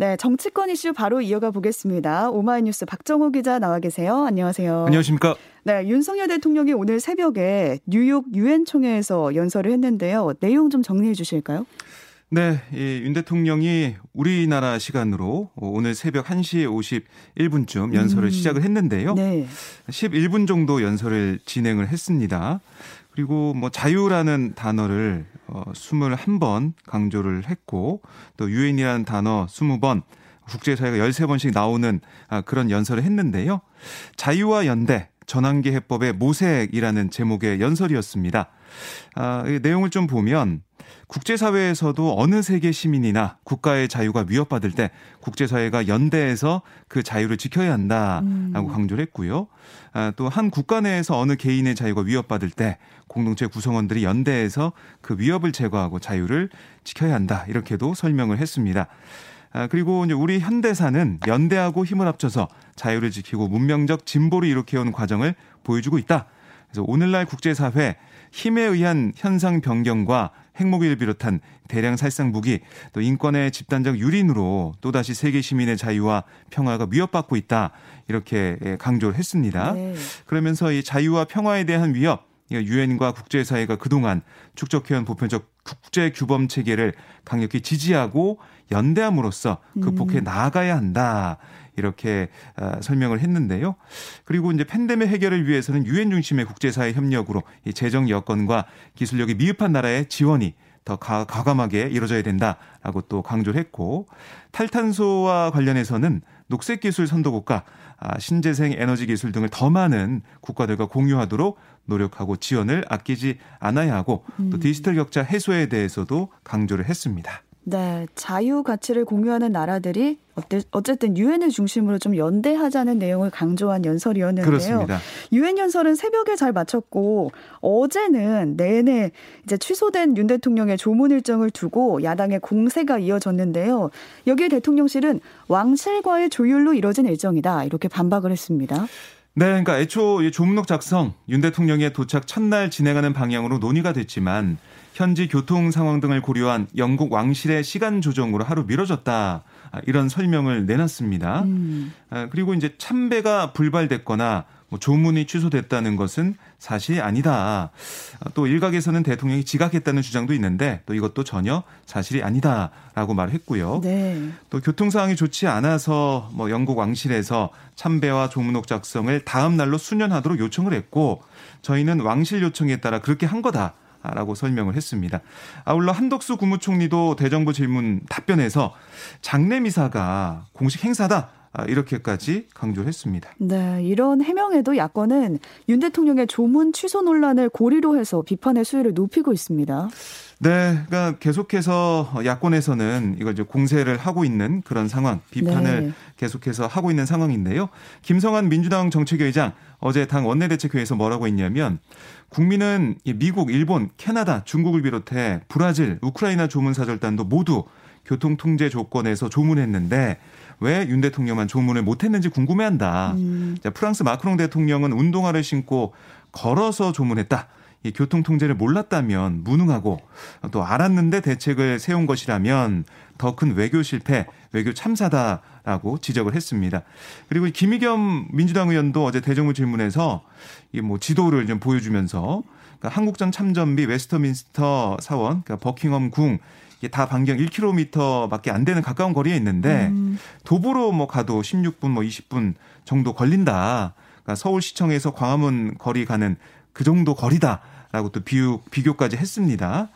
네, 정치권 이슈 바로 이어가 보겠습니다. 오마이뉴스 박정호 기자 나와 계세요. 안녕하세요. 안녕하십니까? 네, 윤석열 대통령이 오늘 새벽에 뉴욕 유엔 총회에서 연설을 했는데요. 내용 좀 정리해 주실까요? 네, 이윤 대통령이 우리나라 시간으로 오늘 새벽 1시 51분쯤 연설을 음, 시작을 했는데요. 네. 11분 정도 연설을 진행을 했습니다. 그리고 뭐 자유라는 단어를 어 21번 강조를 했고 또 유엔이라는 단어 20번 국제사회가 13번씩 나오는 아, 그런 연설을 했는데요. 자유와 연대 전환기 해법의 모색이라는 제목의 연설이었습니다. 아, 이 내용을 좀 보면 국제사회에서도 어느 세계 시민이나 국가의 자유가 위협받을 때 국제사회가 연대해서 그 자유를 지켜야 한다라고 음. 강조를 했고요. 아, 또 한 국가 내에서 어느 개인의 자유가 위협받을 때 공동체 구성원들이 연대해서 그 위협을 제거하고 자유를 지켜야 한다. 이렇게도 설명을 했습니다. 아, 그리고 이제 우리 현대사는 연대하고 힘을 합쳐서 자유를 지키고 문명적 진보를 일으켜온 과정을 보여주고 있다. 그래서 오늘날 국제사회 힘에 의한 현상 변경과 핵무기를 비롯한 대량 살상 무기 또 인권의 집단적 유린으로 또다시 세계 시민의 자유와 평화가 위협받고 있다 이렇게 강조를 했습니다. 네. 그러면서 이 자유와 평화에 대한 위협 유엔과 국제사회가 그동안 축적해온 보편적 국제 규범 체계를 강력히 지지하고 연대함으로써 극복해 음. 나아가야 한다. 이렇게 어, 설명을 했는데요. 그리고 이제 팬데믹 해결을 위해서는 유엔 중심의 국제사회 협력으로 이 재정 여건과 기술력이 미흡한 나라의 지원이 더 과감하게 이루어져야 된다라고 또 강조를 했고 탈탄소와 관련해서는 녹색 기술 선도국가 아, 신재생 에너지 기술 등을 더 많은 국가들과 공유하도록 노력하고 지원을 아끼지 않아야 하고 또 음. 디지털 격차 해소에 대해서도 강조를 했습니다. 네, 자유 가치를 공유하는 나라들이 어쨌든 유엔을 중심으로 좀 연대하자는 내용을 강조한 연설이었는데요. 유엔 연설은 새벽에 잘 마쳤고 어제는 내내 이제 취소된 윤 대통령의 조문 일정을 두고 야당의 공세가 이어졌는데요. 여기에 대통령실은 왕실과의 조율로 이뤄진 일정이다 이렇게 반박을 했습니다. 네, 그러니까 애초 조문록 작성 윤 대통령의 도착 첫날 진행하는 방향으로 논의가 됐지만 현지 교통 상황 등을 고려한 영국 왕실의 시간 조정으로 하루 미뤄졌다. 아, 이런 설명을 내놨습니다. 음. 아, 그리고 이제 참배가 불발됐거나 뭐 조문이 취소됐다는 것은 사실이 아니다. 아, 또 일각에서는 대통령이 지각했다는 주장도 있는데 또 이것도 전혀 사실이 아니다라고 말했고요. 네. 또 교통 상황이 좋지 않아서 뭐 영국 왕실에서 참배와 조문록 작성을 다음 날로 수년하도록 요청을 했고 저희는 왕실 요청에 따라 그렇게 한 거다. 라고 설명을 했습니다. 아울러 한덕수 국무총리도 대정부 질문 답변에서 장례 미사가 공식 행사다. 아, 이렇게까지 강조를 했습니다. 네, 이런 해명에도 야권은 윤 대통령의 조문 취소 논란을 고리로 해서 비판의 수위를 높이고 있습니다. 네, 그러니까 계속해서 야권에서는 이걸 이제 공세를 하고 있는 그런 상황, 비판을 네. 계속해서 하고 있는 상황인데요. 김성한 민주당 정책위의장 어제 당 원내대책회의에서 뭐라고 했냐면 국민은 미국, 일본, 캐나다, 중국을 비롯해 브라질, 우크라이나 조문 사절단도 모두 교통 통제 조건에서 조문했는데 왜 윤 대통령만 조문을 못했는지 궁금해한다. 음. 자, 프랑스 마크롱 대통령은 운동화를 신고 걸어서 조문했다. 이 교통 통제를 몰랐다면 무능하고 또 알았는데 대책을 세운 것이라면 더 큰 외교 실패, 외교 참사다라고 지적을 했습니다. 그리고 김의겸 민주당 의원도 어제 대정부 질문에서 이 뭐 지도를 좀 보여주면서 그러니까 한국전 참전비 웨스터민스터 사원, 그러니까 버킹엄 궁 이게 다 반경 1km밖에 안 되는 가까운 거리에 있는데 음. 도보로 뭐 가도 16분 뭐 20분 정도 걸린다. 그러니까 서울시청에서 광화문 거리 가는 그 정도 거리다라고 또 비유, 비교까지 했습니다.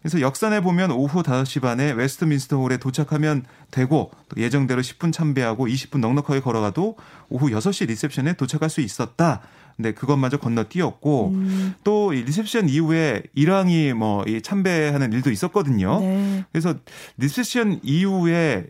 그래서 역산해 보면 오후 5시 반에 웨스트민스터 홀에 도착하면 되고 또 예정대로 10분 참배하고 20분 넉넉하게 걸어가도 오후 6시 리셉션에 도착할 수 있었다. 근데 그것마저 건너뛰었고 음. 또 리셉션 이후에 일왕이 뭐 이 참배하는 일도 있었거든요. 네. 그래서 리셉션 이후에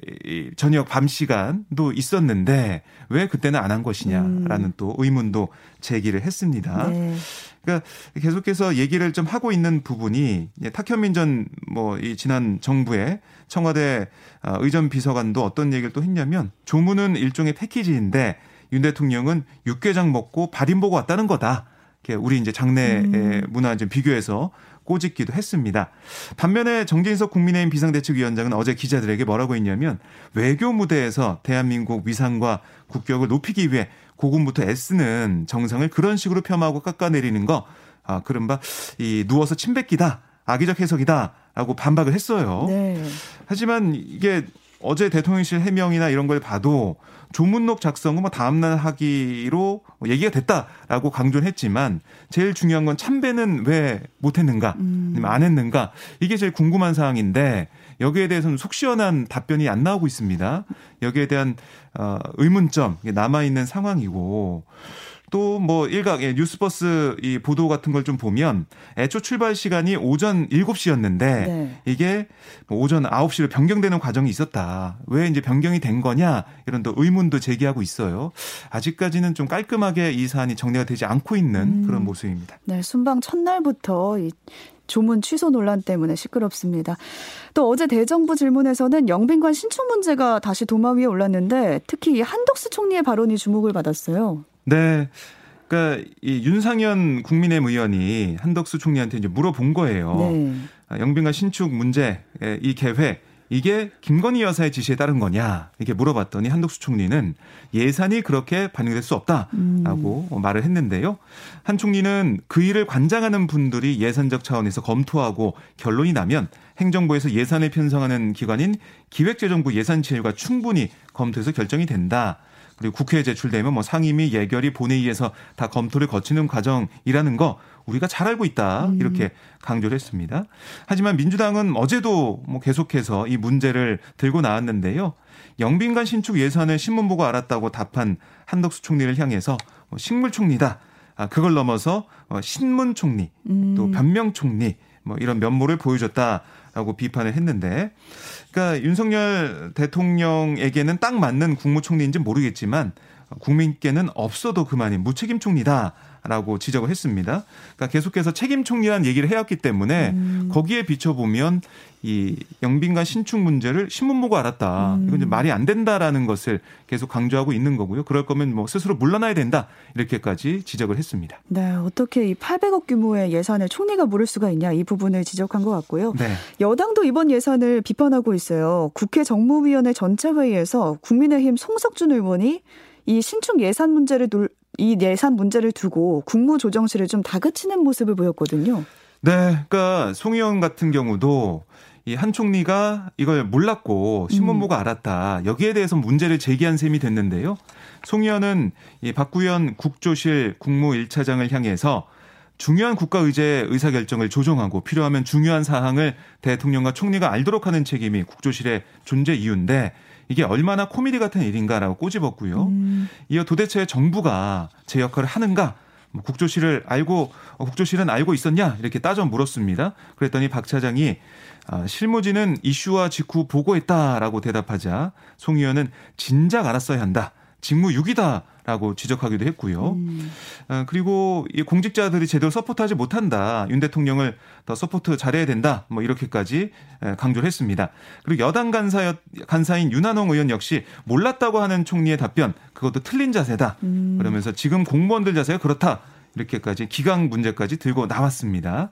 저녁 밤 시간도 있었는데 왜 그때는 안 한 것이냐라는 음. 또 의문도 제기를 했습니다. 네. 그러니까 계속해서 얘기를 좀 하고 있는 부분이 탁현민 전 뭐 이 지난 정부의 청와대 아, 의전 비서관도 어떤 얘기를 또 했냐면 조문은 일종의 패키지인데 윤 대통령은 육개장 먹고 발인 보고 왔다는 거다. 우리 이제 장내 음. 문화 좀 비교해서 꼬집기도 했습니다. 반면에 정진석 국민의힘 비상대책위원장은 어제 기자들에게 뭐라고 했냐면 외교 무대에서 대한민국 위상과 국격을 높이기 위해 고군부터 애쓰는 정상을 그런 식으로 폄하하고 깎아내리는 거 아, 그른바 이 누워서 침 뱉기다. 악의적 해석이다라고 반박을 했어요. 네. 하지만 이게 어제 대통령실 해명이나 이런 걸 봐도 조문록 작성은 뭐 다음날 하기로 얘기가 됐다라고 강조를 했지만 제일 중요한 건 참배는 왜 못했는가, 음. 안 했는가 이게 제일 궁금한 사항인데 여기에 대해서는 속 시원한 답변이 안 나오고 있습니다. 여기에 대한 어, 의문점 남아 있는 상황이고 또 뭐 일각 예, 뉴스버스 이 보도 같은 걸 좀 보면 애초 출발 시간이 오전 7시였는데 네. 이게 뭐 오전 9시로 변경되는 과정이 있었다. 왜 이제 변경이 된 거냐 이런 또 의문도 제기하고 있어요. 아직까지는 좀 깔끔하게 이 사안이 정리가 되지 않고 있는 음. 그런 모습입니다. 네, 순방 첫날부터 이 조문 취소 논란 때문에 시끄럽습니다. 또 어제 대정부 질문에서는 영빈관 신축 문제가 다시 도마 위에 올랐는데 특히 한덕수 총리의 발언이 주목을 받았어요. 네. 그러니까 이 윤상현 국민의힘 의원이 한덕수 총리한테 이제 물어본 거예요. 네. 아, 영빈관 신축 문제 이 계획 이게 김건희 여사의 지시에 따른 거냐 이렇게 물어봤더니 한덕수 총리는 예산이 그렇게 반영될 수 없다라고 음. 말을 했는데요. 한 총리는 그 일을 관장하는 분들이 예산적 차원에서 검토하고 결론이 나면 행정부에서 예산을 편성하는 기관인 기획재정부 예산치일과 충분히 검토해서 결정이 된다. 그리고 국회에 제출되면 뭐 상임위, 예결위, 본회의에서 다 검토를 거치는 과정이라는 거 우리가 잘 알고 있다 음. 이렇게 강조를 했습니다. 하지만 민주당은 어제도 뭐 계속해서 이 문제를 들고 나왔는데요. 영빈관 신축 예산을 신문 보고 알았다고 답한 한덕수 총리를 향해서 뭐 식물 총리다. 아, 그걸 넘어서 어, 신문 총리, 음. 또 변명 총리 뭐 이런 면모를 보여줬다라고 비판을 했는데 그러니까 윤석열 대통령에게는 딱 맞는 국무총리인지 모르겠지만 국민께는 없어도 그만인 무책임 총리다. 라고 지적을 했습니다. 그러니까 계속해서 책임 총리라는 얘기를 해왔기 때문에 음. 거기에 비춰보면 이 영빈관 신축 문제를 신문 보고 알았다. 음. 이건 이제 말이 안 된다라는 것을 계속 강조하고 있는 거고요. 그럴 거면 뭐 스스로 물러나야 된다. 이렇게까지 지적을 했습니다. 네. 어떻게 이 800억 규모의 예산을 총리가 물을 수가 있냐 이 부분을 지적한 것 같고요. 네. 여당도 이번 예산을 비판하고 있어요. 국회 정무위원회 전체 회의에서 국민의힘 송석준 의원이 이 신축 예산 문제를 놀, 이 예산 문제를 두고 국무조정실을 좀 다그치는 모습을 보였거든요. 네, 그러니까 송 의원 같은 경우도 이 한 총리가 이걸 몰랐고 신문 음. 알았다. 여기에 대해서 문제를 제기한 셈이 됐는데요. 송 의원은 이 박 구현 국조실 국무 1차장을 향해서 중요한 국가 의제 의사 결정을 조정하고 필요하면 중요한 사항을 대통령과 총리가 알도록 하는 책임이 국조실의 존재 이유인데 이게 얼마나 코미디 같은 일인가라고 꼬집었고요. 음. 이어 도대체 정부가 제 역할을 하는가 뭐 국조실을 알고 어, 국조실은 알고 있었냐 이렇게 따져 물었습니다. 그랬더니 박 차장이 아, 실무진은 이슈화 직후 보고했다라고 대답하자 송 의원은 진작 알았어야 한다. 직무유기다. 라고 지적하기도 했고요. 음. 어, 그리고 이 공직자들이 제대로 support하지 못한다. 윤 대통령을 더 support 잘해야 된다. 뭐 이렇게까지 강조를 했습니다. 그리고 여당 간사 간사인 윤한홍 의원 역시 몰랐다고 하는 총리의 답변 그것도 틀린 자세다. 음. 그러면서 지금 공무원들 자세가 그렇다. 이렇게까지 기강 문제까지 들고 나왔습니다.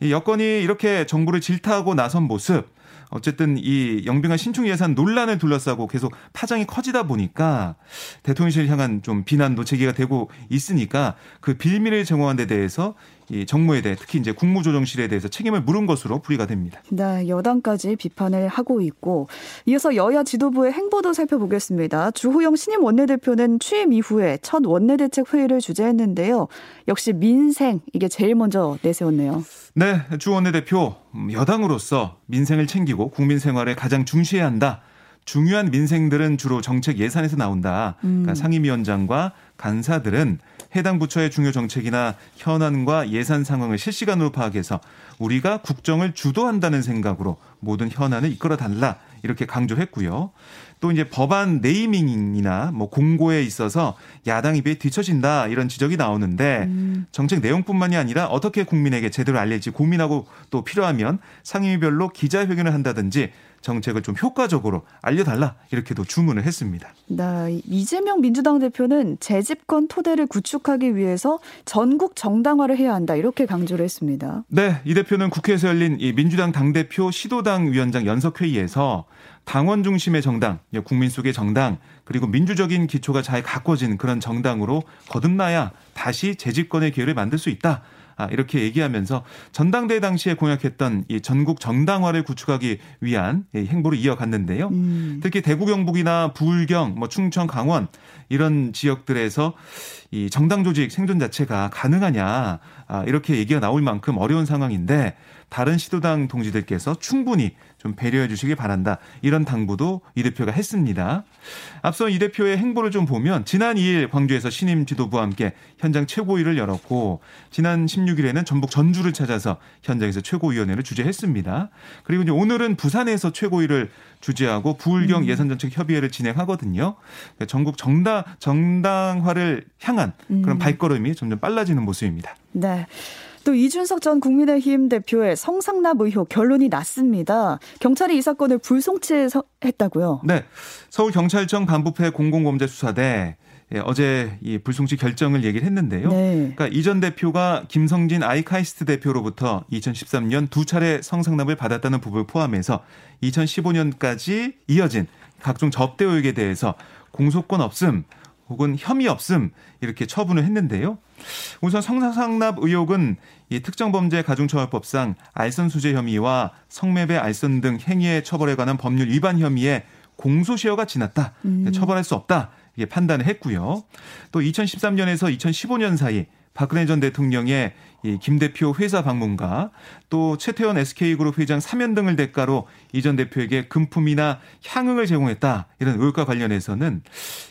이 여건이 이렇게 정부를 질타하고 나선 모습 어쨌든 이 영빈관 신축 예산 논란을 둘러싸고 계속 파장이 커지다 보니까 대통령실 향한 좀 비난도 제기가 되고 있으니까 그 빌미를 제공한 데 대해서 이 정무에 대해 특히 이제 국무조정실에 대해서 책임을 물은 것으로 풀이가 됩니다. 네, 여당까지 비판을 하고 있고 이어서 여야 지도부의 행보도 살펴보겠습니다. 주호영 신임 원내대표는 취임 이후에 첫 원내대책 회의를 주재했는데요. 역시 민생 이게 제일 먼저 내세웠네요. 네, 주 원내대표 여당으로서 민생을 챙기고 국민 생활에 가장 중시해야 한다. 중요한 민생들은 주로 정책 예산에서 나온다. 그러니까 음. 상임위원장과 간사들은 해당 부처의 중요 정책이나 현안과 예산 상황을 실시간으로 파악해서 우리가 국정을 주도한다는 생각으로 모든 현안을 이끌어 달라 이렇게 강조했고요. 또 이제 법안 네이밍이나 뭐 공고에 있어서 야당 입에 뒤처진다 이런 지적이 나오는데 음. 정책 내용뿐만이 아니라 어떻게 국민에게 제대로 알릴지 고민하고 또 필요하면 상임위별로 기자회견을 한다든지 정책을 좀 효과적으로 알려달라 이렇게도 주문을 했습니다. 네, 이재명 민주당 대표는 재집권 토대를 구축하기 위해서 전국 정당화를 해야 한다 이렇게 강조를 했습니다. 네, 이 대표는 국회에서 열린 이 민주당 당 대표 시도당 위원장 연석회의에서 당원 중심의 정당, 국민 속의 정당, 그리고 민주적인 기초가 잘 가꿔진 그런 정당으로 거듭나야 다시 재집권의 기회를 만들 수 있다. 아, 이렇게 얘기하면서 전당대회 당시에 공약했던 이 전국 정당화를 구축하기 위한 행보를 이어갔는데요. 음. 특히 대구 경북이나 부울경, 뭐 충청, 강원 이런 지역들에서 이 정당 조직 생존 자체가 가능하냐 아, 이렇게 얘기가 나올 만큼 어려운 상황인데 다른 시도당 동지들께서 충분히 좀 배려해 주시길 바란다. 이런 당부도 이 대표가 했습니다. 앞서 이 대표의 행보를 좀 보면 지난 2일 광주에서 신임 지도부와 함께 현장 최고위를 열었고 지난 16일에는 전북 전주를 찾아서 현장에서 최고위원회를 주재했습니다. 그리고 이제 오늘은 부산에서 최고위를 주재하고 부울경 음. 예산정책 협의회를 진행하거든요. 그러니까 전국 정당 정당화를 향한 그런 음. 발걸음이 점점 빨라지는 모습입니다. 네. 또 이준석 전 국민의힘 대표의 성상납 의혹 결론이 났습니다. 경찰이 이 사건을 불송치했다고요? 네. 서울경찰청 반부패 공공범죄 수사대 예, 어제 이 불송치 결정을 얘기를 했는데요. 네. 그러니까 이 전 대표가 김성진 아이카이스트 대표로부터 2013년 두 차례 성상납을 받았다는 부분을 포함해서 2015년까지 이어진 각종 접대 의혹에 대해서 공소권 없음 혹은 혐의 없음 이렇게 처분을 했는데요. 우선 성상납 의혹은 이 특정범죄 가중처벌법상 알선 수재 혐의와 성매매 알선 등 행위의 처벌에 관한 법률 위반 혐의에 공소시효가 지났다. 음. 처벌할 수 없다. 이게 판단을 했고요. 또 2013년에서 2015년 사이 박근혜 전 대통령의 이김 대표 회사 방문과 또 최태원 SK그룹 회장 사면 등을 대가로 이 전 대표에게 금품이나 향응을 제공했다 이런 의혹과 관련해서는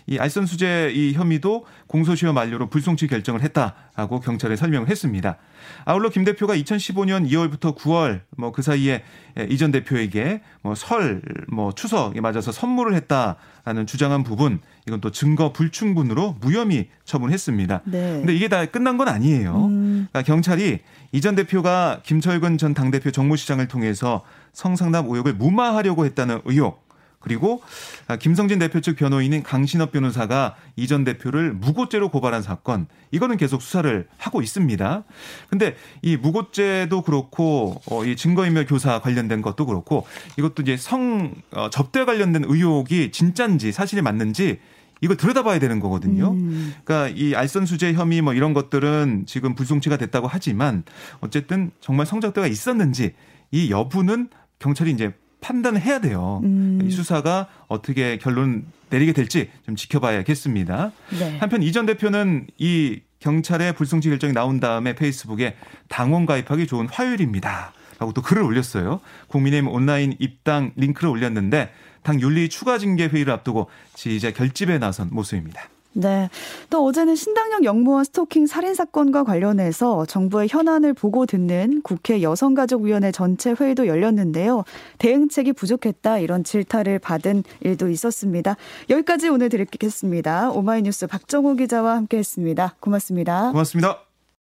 이 알선 수재 이 혐의도 공소시효 만료로 불송치 결정을 했다라고 경찰에 설명을 했습니다. 아울러 김 대표가 2015년 2월부터 9월 뭐 그 사이에 이 전 대표에게 뭐 설, 뭐 추석에 맞아서 선물을 했다 라는 주장한 부분 이건 또 증거 불충분으로 무혐의 처분했습니다. 네. 근데 이게 다 끝난 건 아니에요. 음. 그러니까 경찰이 이 전 대표가 김철근 전 당대표 정무시장을 통해서 성상납 의혹을 무마하려고 했다는 의혹 그리고 김성진 대표 측 변호인인 강신업 변호사가 이 전 대표를 무고죄로 고발한 사건 이거는 계속 수사를 하고 있습니다. 근데 이 무고죄도 그렇고 어, 이 증거인멸 교사 관련된 것도 그렇고 이것도 이제 성 어, 접대 관련된 의혹이 진짠지 사실이 맞는지 이걸 들여다봐야 되는 거거든요. 음. 그러니까 이 알선 수재 혐의 뭐 이런 것들은 지금 불송치가 됐다고 하지만 어쨌든 정말 성접대가 있었는지 이 여부는 경찰이 이제 판단을 해야 돼요. 음. 이 수사가 어떻게 결론 내리게 될지 좀 지켜봐야겠습니다. 네. 한편 이전 대표는 이 경찰의 불송치 결정이 나온 다음에 페이스북에 당원 가입하기 좋은 화요일입니다. 라고 또 글을 올렸어요. 국민의힘 온라인 입당 링크를 올렸는데 당 윤리 추가 징계 회의를 앞두고 지지자 결집에 나선 모습입니다. 네. 또 어제는 신당역 영무원 스토킹 살인 사건과 관련해서 정부의 현안을 보고 듣는 국회 여성가족위원회 전체 회의도 열렸는데요. 대응책이 부족했다 이런 질타를 받은 일도 있었습니다. 여기까지 오늘 드리겠습니다. 오마이뉴스 박정호 기자와 함께했습니다. 고맙습니다. 고맙습니다.